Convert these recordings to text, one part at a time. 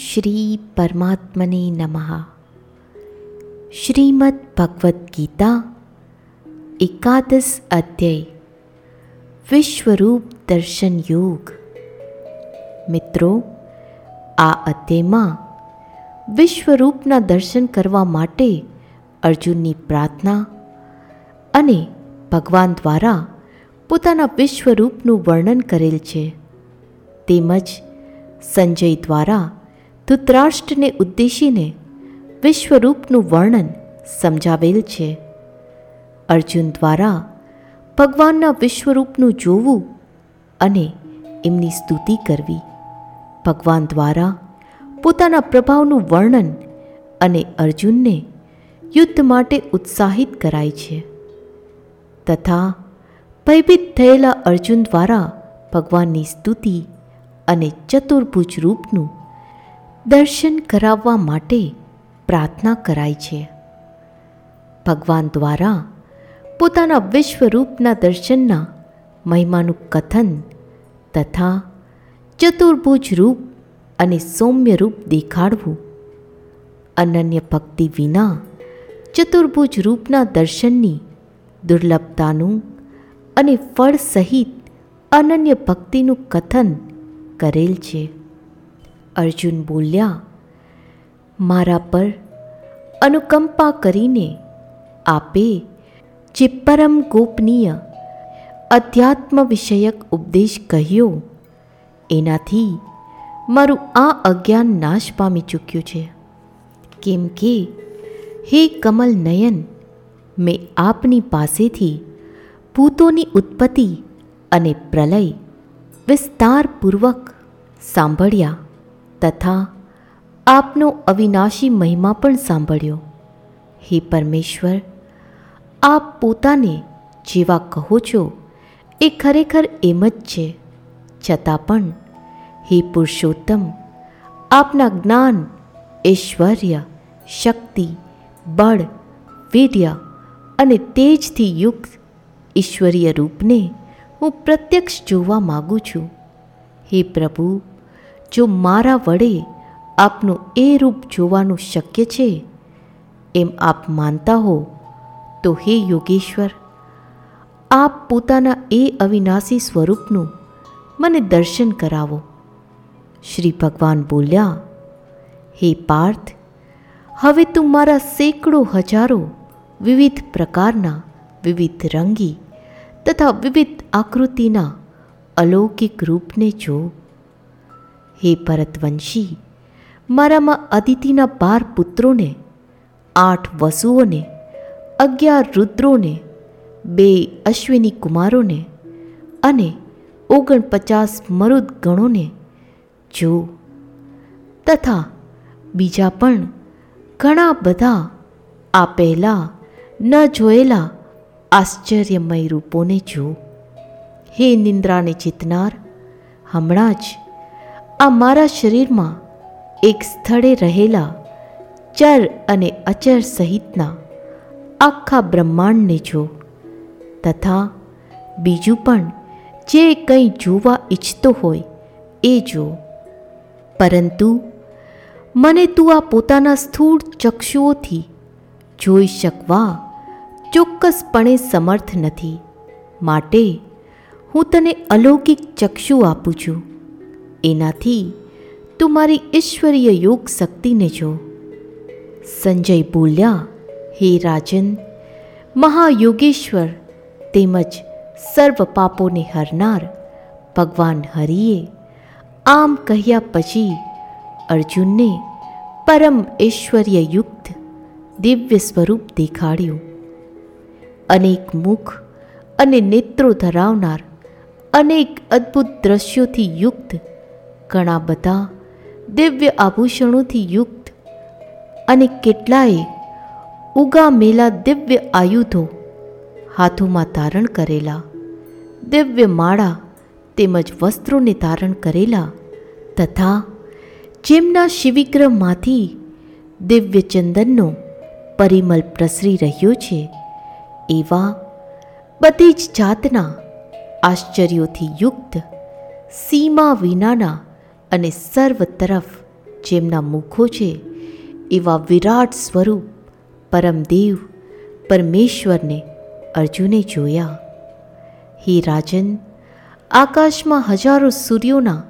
શ્રી પરમાત્મને નમઃ શ્રીમદ ભગવદ્ ગીતા એકાદશ અધ્યય વિશ્વરૂપ દર્શન યોગ મિત્રો આ અધ્યયમાં વિશ્વરૂપના દર્શન કરવા માટે અર્જુનની પ્રાર્થના અને ભગવાન દ્વારા પોતાના વિશ્વરૂપનું વર્ણન કરેલ છે તેમજ સંજય દ્વારા ધૃતરાષ્ટ્રને ઉદ્દેશીને વિશ્વરૂપનું વર્ણન સમજાવેલ છે. અર્જુન દ્વારા ભગવાનના વિશ્વરૂપનું જોવું અને એમની સ્તુતિ કરવી. ભગવાન દ્વારા પોતાના પ્રભાવનું વર્ણન અને અર્જુનને યુદ્ધ માટે ઉત્સાહિત કરાય છે. તથા ભયભીત થયેલા અર્જુન દ્વારા ભગવાનની સ્તુતિ અને ચતુર્ભુજ રૂપનું દર્શન કરાવવા માટે પ્રાર્થના કરાય છે. ભગવાન દ્વારા પોતાના વિશ્વરૂપના દર્શનના મહિમાનું કથન તથા ચતુર્ભુજ રૂપ અને સૌમ્ય રૂપ દેખાડવું, અનન્ય ભક્તિ વિના ચતુર્ભુજ રૂપના દર્શનની દુર્લભતાનું અને ફળ સહિત અનન્ય ભક્તિનું કથન કરેલ છે. અર્જુન બોલ્યા, મારા પર અનુકંપા કરીને આપે જે પરમ ગોપનીય અધ્યાત્મ વિષયક ઉપદેશ કહ્યો, એનાથી મારું આ અજ્ઞાન નાશ પામી ચૂક્યું છે. કેમ કે, હે કમલ નયન, મેં આપની પાસેથી ભૂતોની ઉત્પત્તિ અને પ્રલય વિસ્તારપૂર્વક સાંભળ્યા. તથા આપનો અવિનાશી મહિમા પણ સાંભળ્યો. હે પરમેશ્વર, આપ પોતાને જેવા કહો છો, એ ખરેખર એમ જ છે. છતાં પણ, હે પુરુષોત્તમ, આપના જ્ઞાન, ઐશ્વર્ય, શક્તિ, બળ, વીર્ય અને તેજથી યુક્ત ઈશ્વરીય રૂપને હું પ્રત્યક્ષ જોવા માગું છું. હે પ્રભુ જો મારા વડે આપનું એ રૂપ જોવાનું શક્ય છે, એમ આપ માનતા હો, તો હે યોગેશ્વર, આપ પોતાના એ અવિનાશી સ્વરૂપનું મને દર્શન કરાવો. શ્રી ભગવાન બોલ્યા, હે પાર્થ, હવે તું મારા સેંકડો હજારો વિવિધ પ્રકારના વિવિધ રંગી તથા વિવિધ આકૃતિના અલૌકિક રૂપને જો હે ભરતવંશી, મારામાં અદિતિના બાર પુત્રોને, આઠ વસુઓને, અગિયાર રુદ્રોને, બે અશ્વિની કુમારોને અને ઓગણપચાસ મરુદ જો. તથા બીજા પણ ઘણા બધા આ પહેલાં ન જોયેલા આશ્ચર્યમય રૂપોને જો. હે નિંદ્રાને ચિતનાર, હમણાં જ આ મારા શરીરમાં એક સ્થળે રહેલા ચર અને અચર સહિતના આખા બ્રહ્માંડને જો તથા બીજું પણ જે કંઈ જોવા ઈચ્છતો હોય એ જો. પરંતુ મને તું આ પોતાના સ્થૂળ ચક્ષુઓથી જોઈ શકવા ચોક્કસપણે સમર્થ નથી. માટે હું તને અલૌકિક ચક્ષુ આપું છું. એનાથી તું મારી ઈશ્વરીય યોગ શક્તિને જો. સંજય બોલ્યા, હે રાજન, મહાયોગેશ્વર, તેમજ સર્વ પાપોને હરનાર ભગવાન હરિએ આમ કહ્યા પછી અર્જુનને પરમ ઐશ્વર્યયુક્ત દિવ્ય સ્વરૂપ દેખાડ્યું. અનેક મુખ અને નેત્રો ધરાવનાર અનેક અદ્ભુત દ્રશ્યોથી યુક્ત ઘણા બધા દિવ્ય આભૂષણોથી યુક્ત અને કેટલાય ઉગા મેલા દિવ્ય આયુધો હાથોમાં ધારણ કરેલા, દિવ્ય માળા તેમજ વસ્ત્રોને ધારણ કરેલા તથા જેમના શિવિગ્રહમાંથી દિવ્ય ચંદનનો પરિમલ પ્રસરી રહ્યો છે, એવા બધી જ જાતના આશ્ચર્યોથી યુક્ત, સીમા વિનાના અને સર્વ તરફ જેમના મુખો છે, એવા વિરાટ સ્વરૂપ પરમદેવ પરમેશ્વરને અર્જુને જોયા. હે રાજન, આકાશમાં હજારો સૂર્યોના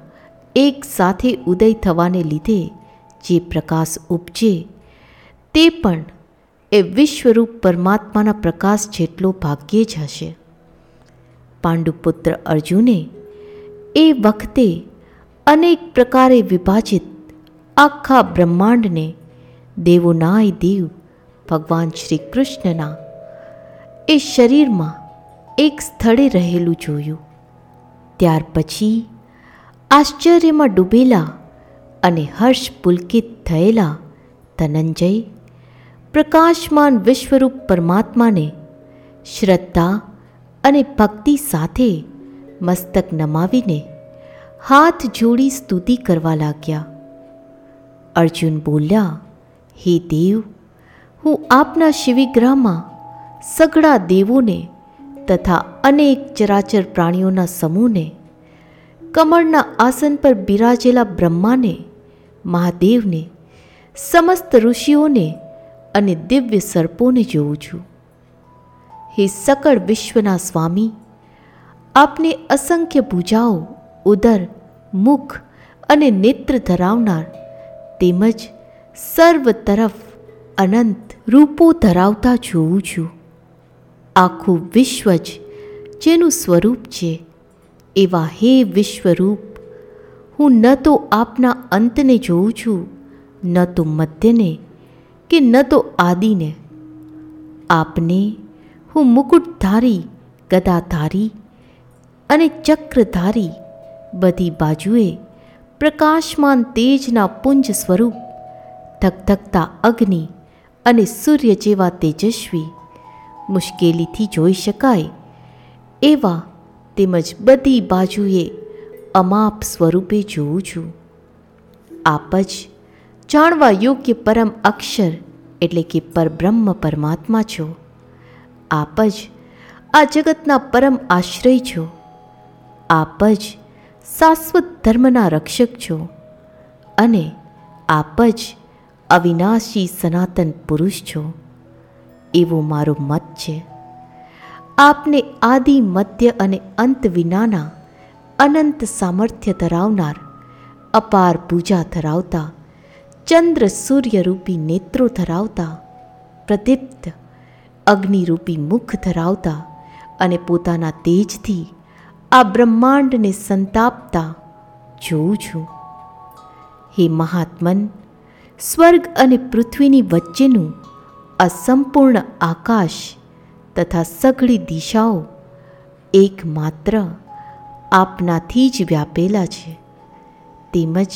એક સાથે ઉદય થવાને લીધે જે પ્રકાશ ઉપજે, તે પણ એ વિશ્વરૂપ પરમાત્માના પ્રકાશ જેટલો ભાગ્યે જ હશે. પાંડુપુત્ર અર્જુને એ વખતે અનેક પ્રકારે વિભાજિત આખા બ્રહ્માંડને દેવોનાય દેવ ભગવાન શ્રી કૃષ્ણના એ શરીરમાં એક સ્થળે રહેલું જોયું. ત્યાર પછી આશ્ચર્યમાં ડૂબેલા અને હર્ષ પુલકિત થયેલા ધનંજય પ્રકાશમાન વિશ્વરૂપ પરમાત્માને શ્રદ્ધા અને ભક્તિ સાથે મસ્તક નમાવીને હાથ જોડી સ્તુતિ કરવા લાગ્યા. અર્જુન બોલ્યા, હે દેવ, હું આપના શિવિગ્રહમાં સઘળા દેવોને તથા અનેક ચરાચર પ્રાણીઓના સમૂહને, કમળના આસન પર બિરાજેલા બ્રહ્માને, મહાદેવને, સમસ્ત ઋષિઓને અને દિવ્ય સર્પોને જોઉં છું. હે સકળ વિશ્વના સ્વામી, આપને અસંખ્ય ભૂજાઓ ઉદર, મુખ અને નેત્ર ધરાવનાર તેમજ સર્વ તરફ અનંત રૂપો ધરાવતા જોઉં છું. આખું વિશ્વ જ જેનું સ્વરૂપ છે. એવા હે વિશ્વરૂપ, હું ન તો આપના અંતને જોઉં છું, ન તો મધ્યને કે ન તો આદિને. આપને હું મુકુટધારી, ગદાધારી અને ચક્રધારી બધી બાજુએ પ્રકાશમાન તેજના પુંજ સ્વરૂપ ધકધકતા અગ્નિ અને સૂર્ય જેવા તેજસ્વી, મુશ્કેલીથી જોઈ શકાય એવા તેમજ બધી બાજુએ અમાપ સ્વરૂપે જોઉં છું. આપ જ જાણવા યોગ્ય પરમ અક્ષર એટલે કે પરબ્રહ્મ પરમાત્મા છો. આપ જ આ જગતના પરમ આશ્રય છો. આપ જ શાશ્વત ધર્મના રક્ષક છો અને આપ જ અવિનાશી સનાતન પુરુષ છો. એવો મારો મત છે. આપને આદિ, મધ્ય અને અંત વિનાના અનંત સામર્થ્ય ધરાવનાર અપાર પૂજા ધરાવતા, ચંદ્ર સૂર્યરૂપી નેત્રો ધરાવતા, પ્રદીપ્ત અગ્નિરૂપી મુખ ધરાવતા અને પોતાના તેજથી આ બ્રહ્માંડને સંતાપતા જોઉં છું. હે મહાત્મન, સ્વર્ગ અને પૃથ્વીની વચ્ચેનું અસંપૂર્ણ આકાશ તથા સઘળી દિશાઓ એકમાત્ર આપનાથી જ વ્યાપેલા છે. તેમજ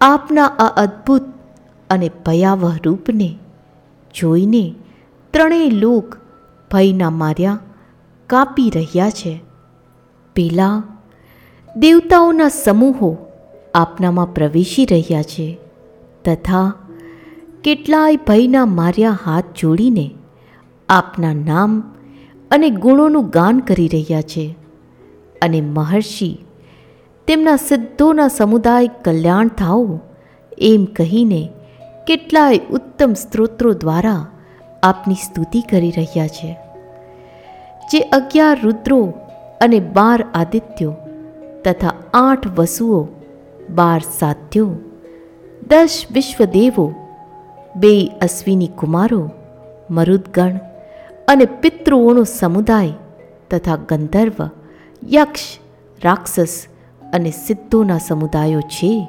આપના આ અદ્ભુત અને ભયાવહ રૂપને જોઈને ત્રણેય લોક ભયના માર્યા કાપી રહ્યા છે. પેલા દેવતાઓના સમૂહો આપનામાં પ્રવેશી રહ્યા છે. તથા કેટલાય ભયના માર્યા હાથ જોડીને આપના નામ અને ગુણોનું ગાન કરી રહ્યા છે. અને મહર્ષિ તેમના સિદ્ધોના સમુદાય કલ્યાણ થાઓ એમ કહીને કેટલાય ઉત્તમ સ્ત્રોત્રો દ્વારા આપની સ્તુતિ કરી રહ્યા છે. જે અગિયાર રુદ્રો અને બાર આદિત્યો તથા આઠ વસુઓ, બાર સાધ્યો દસ વિશ્વદેવો, બે અશ્વિની કુમારો, મરુદગણ અને પિતૃઓનો સમુદાય તથા ગંધર્વ, યક્ષ, રાક્ષસ અને સિદ્ધોના સમુદાયો છે.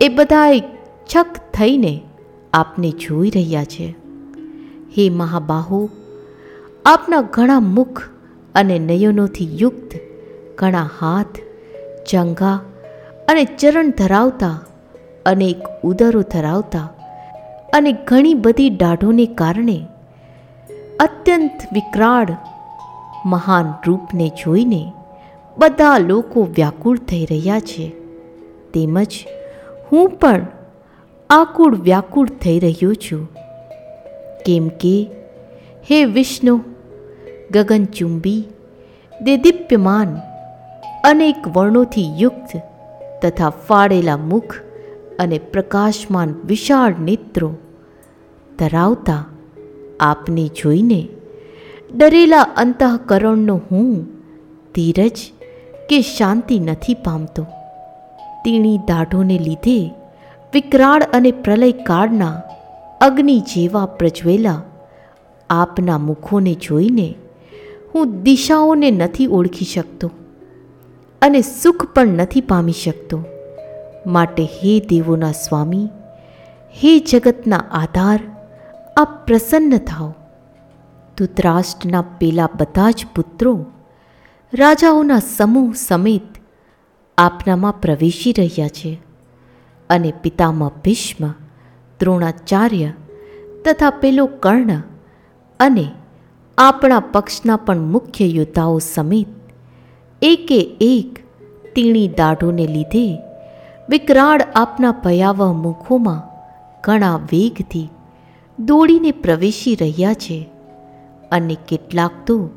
એ બધાએ છક થઈને આપને જોઈ રહ્યા છે. હે મહાબાહુ, આપના ઘણા મુખ અને નયનોથી યુક્ત, ઘણા હાથ જંઘા અને ચરણ ધરાવતા, અનેક ઉદરો ધરાવતા અને ઘણી બધી દાઢોને કારણે અત્યંત વિકરાળ, મહાન રૂપને જોઈને બધા લોકો વ્યાકુળ થઈ રહ્યા છે. તેમજ હું પણ આકુળ વ્યાકુળ થઈ રહ્યો છું. કેમ કે, હે વિષ્ણુ ગગનચુંબી દેદીપ્યમાન અનેક વર્ણોથી યુક્ત તથા ફાળેલા મુખ અને પ્રકાશમાન વિશાળ નેત્રો ધરાવતા આપને જોઈને ડરેલા અંતઃકરણનો હું ધીરજ કે શાંતિ નથી પામતો. તીણી દાઢોને લીધે વિકરાળ અને પ્રલયકાળના અગ્નિ જેવા પ્રજ્વેલા આપના મુખોને જોઈને હું દિશાઓને નથી ઓળખી શકતો અને સુખ પણ નથી પામી શકતો. માટે હે દેવોના સ્વામી, હે જગતના આધાર, આપ પ્રસન્ન થાઓ. ધૃતરાષ્ટ્રના પેલા બધા જ પુત્રો, રાજાઓના સમૂહ સમેત આપનામાં પ્રવેશી રહ્યા છે અને પિતામાં ભીષ્મ, દ્રોણાચાર્ય તથા પેલો કર્ણ અને આપણા પક્ષના પણ મુખ્ય યોદ્ધાઓ સમેત એકે એક તીણી દાઢોને લીધે વિકરાળ આપના ભયાવહ મુખોમાં ઘણા વેગથી દોડીને પ્રવેશી રહ્યા છે અને કેટલાક તો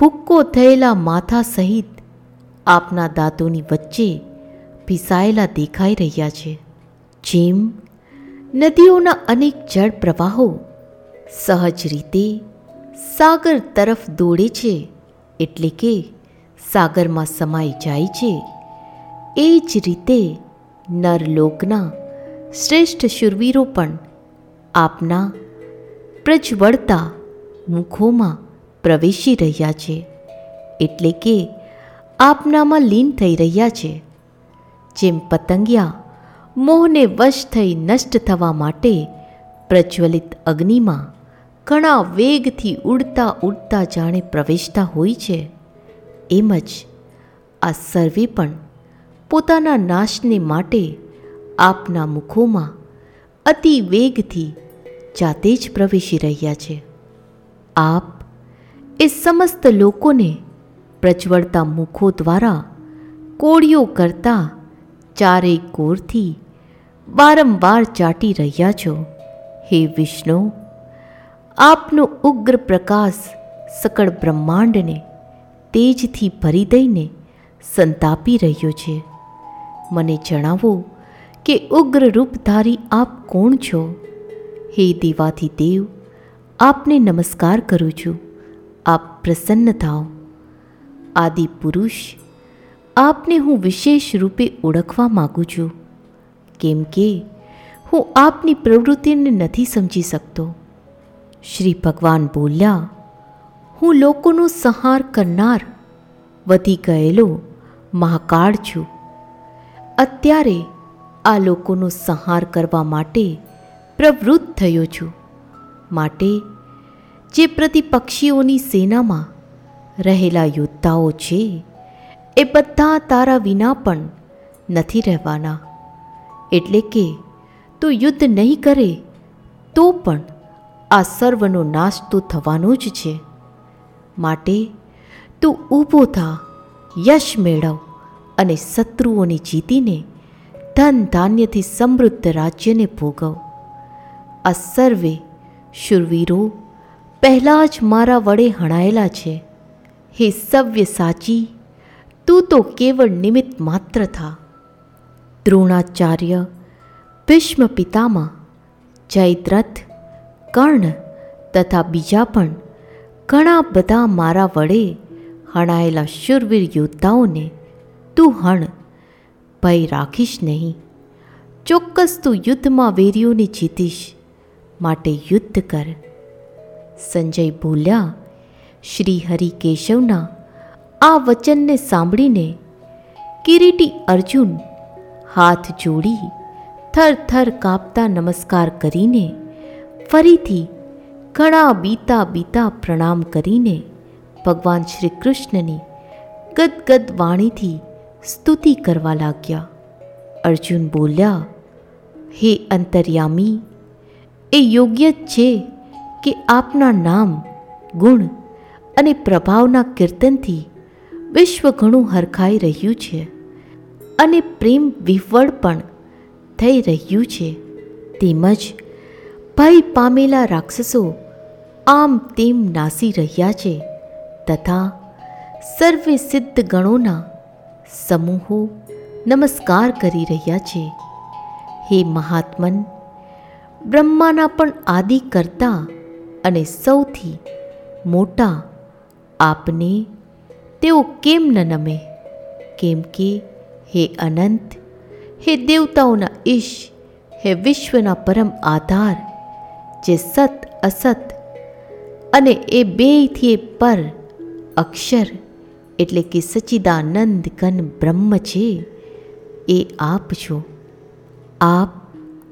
ભૂક્કો થયેલા માથા સહિત આપના દાંતોની વચ્ચે પીસાયેલા દેખાઈ રહ્યા છે. જેમ નદીઓના અનેક જળ પ્રવાહો સહજ રીતે સાગર તરફ દોડે છે એટલે કે સાગરમાં સમાઈ જાય છે. એ જ રીતે નરલોકના શ્રેષ્ઠ શુરવીરો પણ આપના પ્રજ્વળતા મુખોમાં પ્રવેશી રહ્યા છે એટલે કે આપનામાં લીન થઈ રહ્યા છે. જેમ પતંગિયા મોહને વશ થઈ નષ્ટ થવા માટે પ્રજ્વલિત અગ્નિમાં ઘણા વેગથી ઉડતા ઉડતા જાણે પ્રવેશતા હોય છે. એમ જ આ સર્વે પણ પોતાના નાશને માટે આપના મુખોમાં અતિ વેગથી જાતે જ પ્રવેશી રહ્યા છે. આપ એ સમસ્ત લોકોને પ્રજ્વળતા મુખો દ્વારા કોળીઓ કરતા ચારેય કોરથી વારંવાર ચાટી રહ્યા છો. હે વિષ્ણુ આપનો ઉગ્ર પ્રકાશ સકળ બ્રહ્માંડને તેજથી ભરી દઈને સંતાપી રહ્યો છે. મને જણાવો કે ઉગ્ર રૂપધારી આપ કોણ છો? હે દેવાથી દેવ આપને નમસ્કાર કરું છું. આપ પ્રસન્ન થાઓ. આદિ પુરુષ, આપને હું વિશેષ રૂપે ઓળખવા માગું છું. કેમ કે હું આપની પ્રવૃત્તિને નથી સમજી શકતો. શ્રી ભગવાન બોલ્યા, હું લોકોનો સંહાર કરનાર. વધી ગયેલો, મહાકાળ છું. અત્યારે આ લોકોનો સંહાર કરવા માટે પ્રવૃત્ત થયો છું. માટે જે પ્રતિપક્ષીઓની સેનામાં રહેલા યોદ્ધાઓ છે, એ બધા તારા વિના પણ નથી રહેવાના. એટલે કે, તું યુદ્ધ નહીં કરે, તો પણ આ સર્વનો નાશ તો થવાનો જ છે. માટે તું ઊભો થા, યશ મેળવ અને શત્રુઓને જીતીને ધન ધાન્યથી સમૃદ્ધ રાજ્યને ભોગવ. આ સર્વે શુરવીરો પહેલાં જ મારા વડે હણાયેલા છે. હે સવ્ય સાચી, તું તો કેવળ નિમિત્ત માત્ર થા. દ્રોણાચાર્ય ભીષ્મ પિતામાં જયદ્રથ કર્ણ તથા બીજા પણ ઘણા બધા મારા વડે હણાયેલા શુરવીર યોદ્ધાઓને તું હણ, ભય રાખીશ નહીં. ચોક્કસ તું યુદ્ધમાં વેરીઓને જીતીશ, માટે યુદ્ધ કર. સંજય બોલ્યા, શ્રી હરિ કેશવના આ વચનને સાંભળીને કિરીટી અર્જુન હાથ જોડી થર થર કાપતા નમસ્કાર કરીને ફરીથી ઘણા બીતા બીતા પ્રણામ કરીને ભગવાન શ્રી કૃષ્ણની ગદગદ વાણીથી સ્તુતિ કરવા લાગ્યા. અર્જુન બોલ્યા, હે અંતર્યામી, એ યોગ્ય જ છે કે આપના નામ, ગુણ અને પ્રભાવના કીર્તનથી વિશ્વ ઘણું હરખાઈ રહ્યું છે અને પ્રેમ વિહવળ પણ થઈ રહ્યું છે. તેમજ ભય પામેલા રાક્ષસો આમ તેમ નાસી રહ્યા છે તથા સર્વે સિદ્ધ ગણોના સમૂહો નમસ્કાર કરી રહ્યા છે. હે મહાત્મન, બ્રહ્માના પણ આદિ કરતા અને સૌથી મોટા આપને તેઓ કેમ ન નમે? કેમ કે હે અનંત, હે દેવતાઓના ઈશ, હે વિશ્વના પરમ આધાર જે સત અસત અને એ બેયથી પર અક્ષર એટલે કે સચ્ચિદાનંદ ઘન બ્રહ્મ છે, એ આપ છો. આપ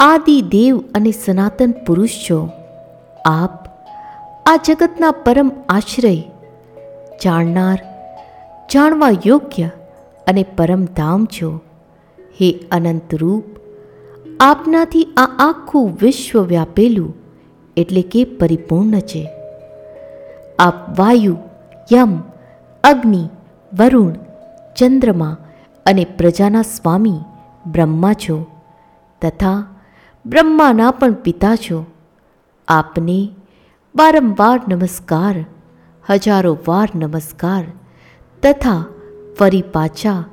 આદિ દેવ અને સનાતન પુરુષ છો. આપ આ જગતના પરમ આશ્રય, જાણનાર, જાણવા યોગ્ય અને પરમધામ છો. હે અનંત રૂપ, આપનાથી આ આખું વિશ્વ વ્યાપેલું એટલે કે પરિપૂર્ણ છે. આપ વાયુ, યમ, અગ્નિ, વરુણ, ચંદ્રમા અને પ્રજાના સ્વામી, બ્રહ્મા છો. તથા બ્રહ્માના પણ પિતા છો. આપને વારંવાર નમસ્કાર, હજારો વાર નમસ્કાર, તથા ફરી પાછા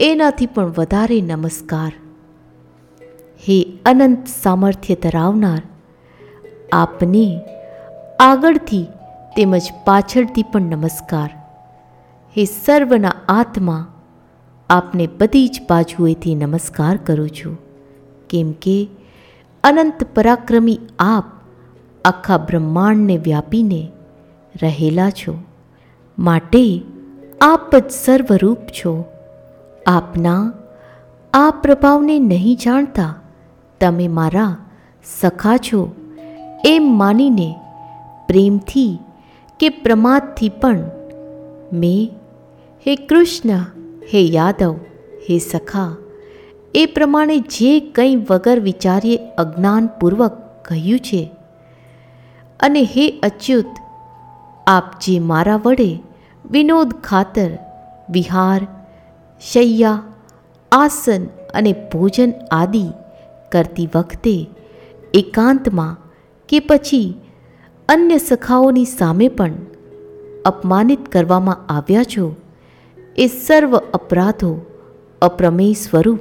એનાથી પણ વધારે નમસ્કાર. હે અનંત સામર્થ્ય ધરાવનાર આપને આગળથી તેમજ પાછળથી પણ નમસ્કાર. હે સર્વના આત્મા, આપને બધી જ બાજુએથી નમસ્કાર કરું છું. કેમ કે અનંત પરાક્રમી આપ આખા બ્રહ્માંડને વ્યાપીને રહેલા છો. માટે આપ જ સર્વરૂપ છો. આપના આ પ્રભાવને નહીં જાણતા તમે મારા સખા છો. એમ માનીને પ્રેમથી કે પ્રમાદથી પણ મેં, હે કૃષ્ણ, હે યાદવ, હે સખા, એ પ્રમાણે જે કંઈ વગર વિચારીએ અજ્ઞાનપૂર્વક કહ્યું છે. અને હે અચ્યુત, આપ જે મારા વડે વિનોદ ખાતર, વિહાર, શૈયા, આસન અને ભોજન આદિ કરતી વખતે એકાંતમાં કે પછી અન્ય સખાઓની સામે પણ અપમાનિત કરવામાં આવ્યા છો? એ સર્વ અપરાધો અપ્રમેય સ્વરૂપ,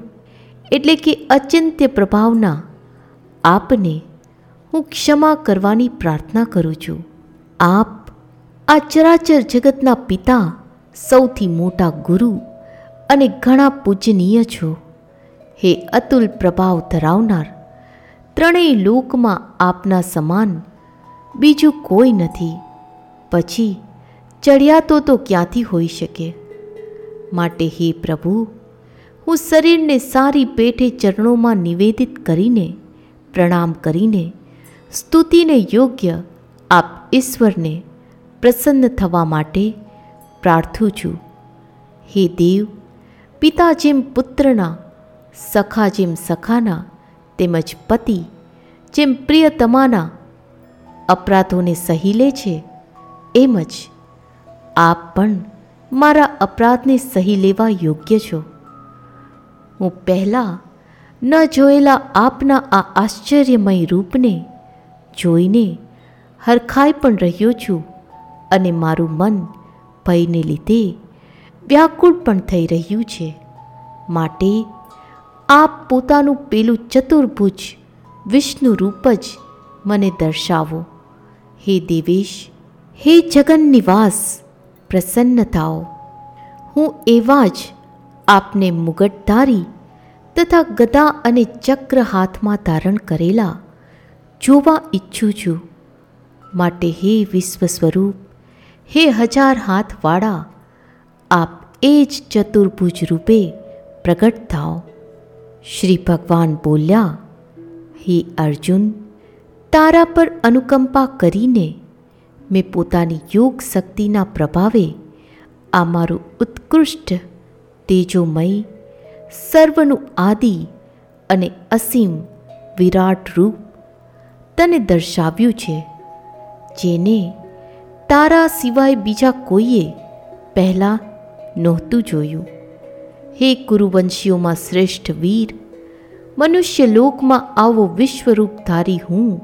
એટલે કે અચિંત્ય પ્રભાવના આપને હું ક્ષમા કરવાની પ્રાર્થના કરું છું. આપ આ ચરાચર જગતના પિતા, સૌથી મોટા ગુરુ અને ઘણા પૂજનીય છો. હે અતુલ પ્રભાવ ધરાવનાર ત્રણેય લોકમાં આપના સમાન બીજું કોઈ નથી. પછી ચડિયાતો તો ક્યાંથી હોઈ શકે? માટે હે પ્રભુ, હું શરીરને સારી પેઠે ચરણોમાં નિવેદિત કરીને, પ્રણામ કરીને, સ્તુતિને યોગ્ય આપ ઈશ્વરને પ્રસન્ન થવા માટે પ્રાર્થું છું. હે દેવ, પિતા જેમ પુત્રના, સખા જેમ સખાના તેમજ પતિ, જેમ પ્રિયતમાના અપરાધોને સહી લે છે એમ જ આપ પણ મારા અપરાધને સહી લેવા યોગ્ય છો. હું પહેલાં ન જોયેલા આપના આ આશ્ચર્યમય રૂપને જોઈને હરખાઈ પણ રહ્યો છું અને મારું મન ભયને લીધે વ્યાકુળ પણ થઈ રહ્યું છે. માટે આપ પોતાનું પેલું ચતુર્ભુજ, વિષ્ણુ રૂપ જ મને દર્શાવો. હે દેવેશ, હે જગન્નિવાસ, પ્રસન્નતાઓ, હું એવા જ આપને મુગટધારી તથા ગદા અને ચક્ર હાથમાં ધારણ કરેલા જોવા ઈચ્છું છું. માટે હે વિશ્વ સ્વરૂપ, હે હજાર હાથવાળા, આપ એ જ ચતુર્ભુજ રૂપે પ્રગટ થાઓ. શ્રી ભગવાન બોલ્યા, હે અર્જુન, તારા પર અનુકંપા કરીને મેં પોતાની યોગ શક્તિના પ્રભાવે આ મારું ઉત્કૃષ્ટ, તેજોમય, સર્વનું આદિ અને અસીમ વિરાટ રૂપ તને દર્શાવ્યું છે, જેને તારા સિવાય બીજા કોઈએ પહેલાં નહોતું જોયું. હે કુરુવંશીઓમાં શ્રેષ્ઠ વીર, મનુષ્ય લોકમાં આવો વિશ્વરૂપધારી હું.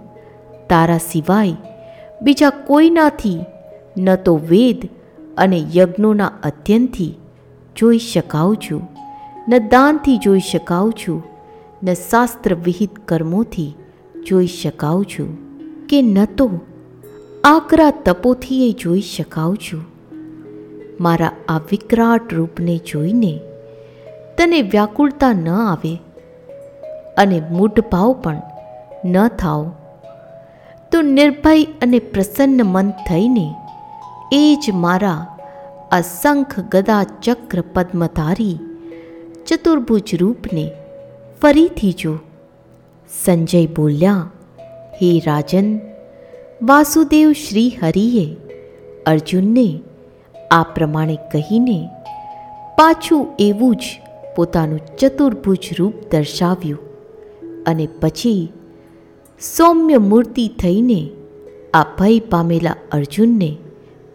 તારા સિવાય બીજા કોઈનાથી, ન તો વેદ અને યજ્ઞોના અધ્યયનથી જોઈ શકાઉં છું ન દાનથી જોઈ શકાઉં છું ન શાસ્ત્ર વિહિત કર્મોથી જોઈ શકાઉં છું કે ન તો આકરા તપોથી એ જોઈ શકાઉં છું મારા આ વિકરાટ રૂપને જોઈને તને વ્યાકુળતા ન આવે અને મૂઢભાવ પણ ન થાવ. તો નિર્ભય અને પ્રસન્ન મન થઈને એ જ મારા અસંખ ગદા ચક્ર પદ્મધારી ચતુર્ભુજ રૂપને ફરીથી જો. સંજય બોલ્યા, હે રાજન, વાસુદેવ શ્રી હરિએ અર્જુનને આ પ્રમાણે કહીને પાછું એવું જ પોતાનું ચતુર્ભુજ રૂપ દર્શાવ્યું અને પછી સૌમ્ય મૂર્તિ થઈને આ ભય પામેલા અર્જુનને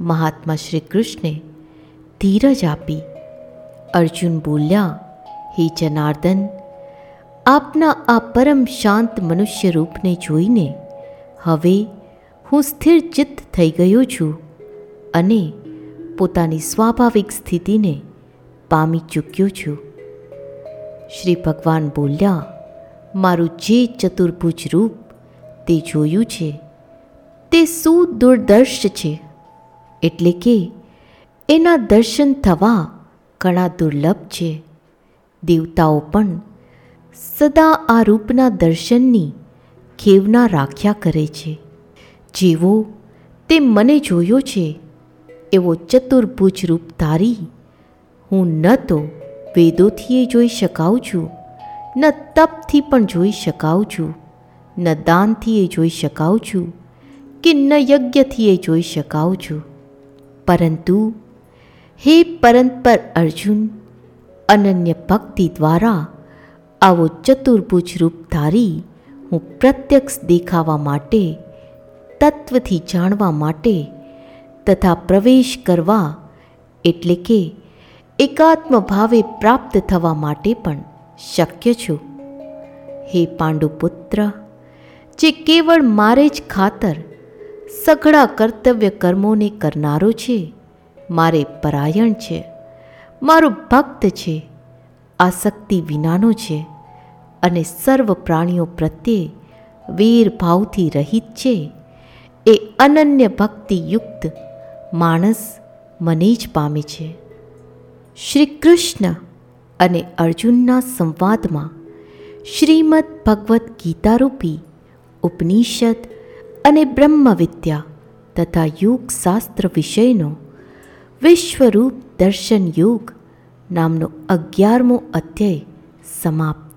મહાત્મા શ્રી કૃષ્ણે ધીરજ આપી. અર્જુન બોલ્યા, હે જનાર્દન, આપના આ પરમ શાંત મનુષ્ય રૂપને જોઈને હવે હું સ્થિર ચિત્ત થઈ ગયો છું અને પોતાની સ્વાભાવિક સ્થિતિને પામી ચૂક્યો છું. શ્રી ભગવાન બોલ્યા, મારું જે ચતુર્ભુજ રૂપ તે જોયું છે, તે સુદૂરદર્શ છે. એટલે કે એના દર્શન થવા ઘણા દુર્લભ છે. દેવતાઓ પણ સદા આ રૂપના દર્શનની ખેવના રાખ્યા કરે છે. જેવો તે મને જોયો છે, એવો ચતુર્ભુજ રૂપ ધારી હું ન તો વેદોથી જોઈ શકાઉં છું ન તપથી પણ જોઈ શકાઉં છું ન દાનથી એ જોઈ શકાઉં છું કે ન યજ્ઞથી એ જોઈ શકાઉં છું પરંતુ હે પરંતપર અર્જુન, અનન્ય ભક્તિ દ્વારા આવો ચતુર્ભુજ રૂપ ધારી હું પ્રત્યક્ષ દેખાવા માટે, તત્વથી જાણવા માટે તથા પ્રવેશ કરવા, એટલે કે એકાત્મ ભાવે પ્રાપ્ત થવા માટે પણ શક્ય છું. હે પાંડુપુત્ર, જે કેવળ મારે જ ખાતર સઘળા કર્તવ્ય કર્મોને કરનારો છે, મારે પરાયણ છે, મારો ભક્ત છે, આસક્તિ વિનાનો છે અને સર્વ પ્રાણીઓ પ્રત્યે વીર ભાવથી રહિત છે, એ અનન્ય ભક્તિયુક્ત માણસ મને જ પામે છે. શ્રી કૃષ્ણ અને અર્જુનના સંવાદમાં શ્રીમદ ભગવદ્ ગીતારૂપી, ઉપનિષદ અને બ્રહ્મવિદ્યા તથા યોગશાસ્ત્ર વિષયનો વિશ્વરૂપ દર્શન યોગ નામનો અગિયારમો અધ્યાય સમાપ્ત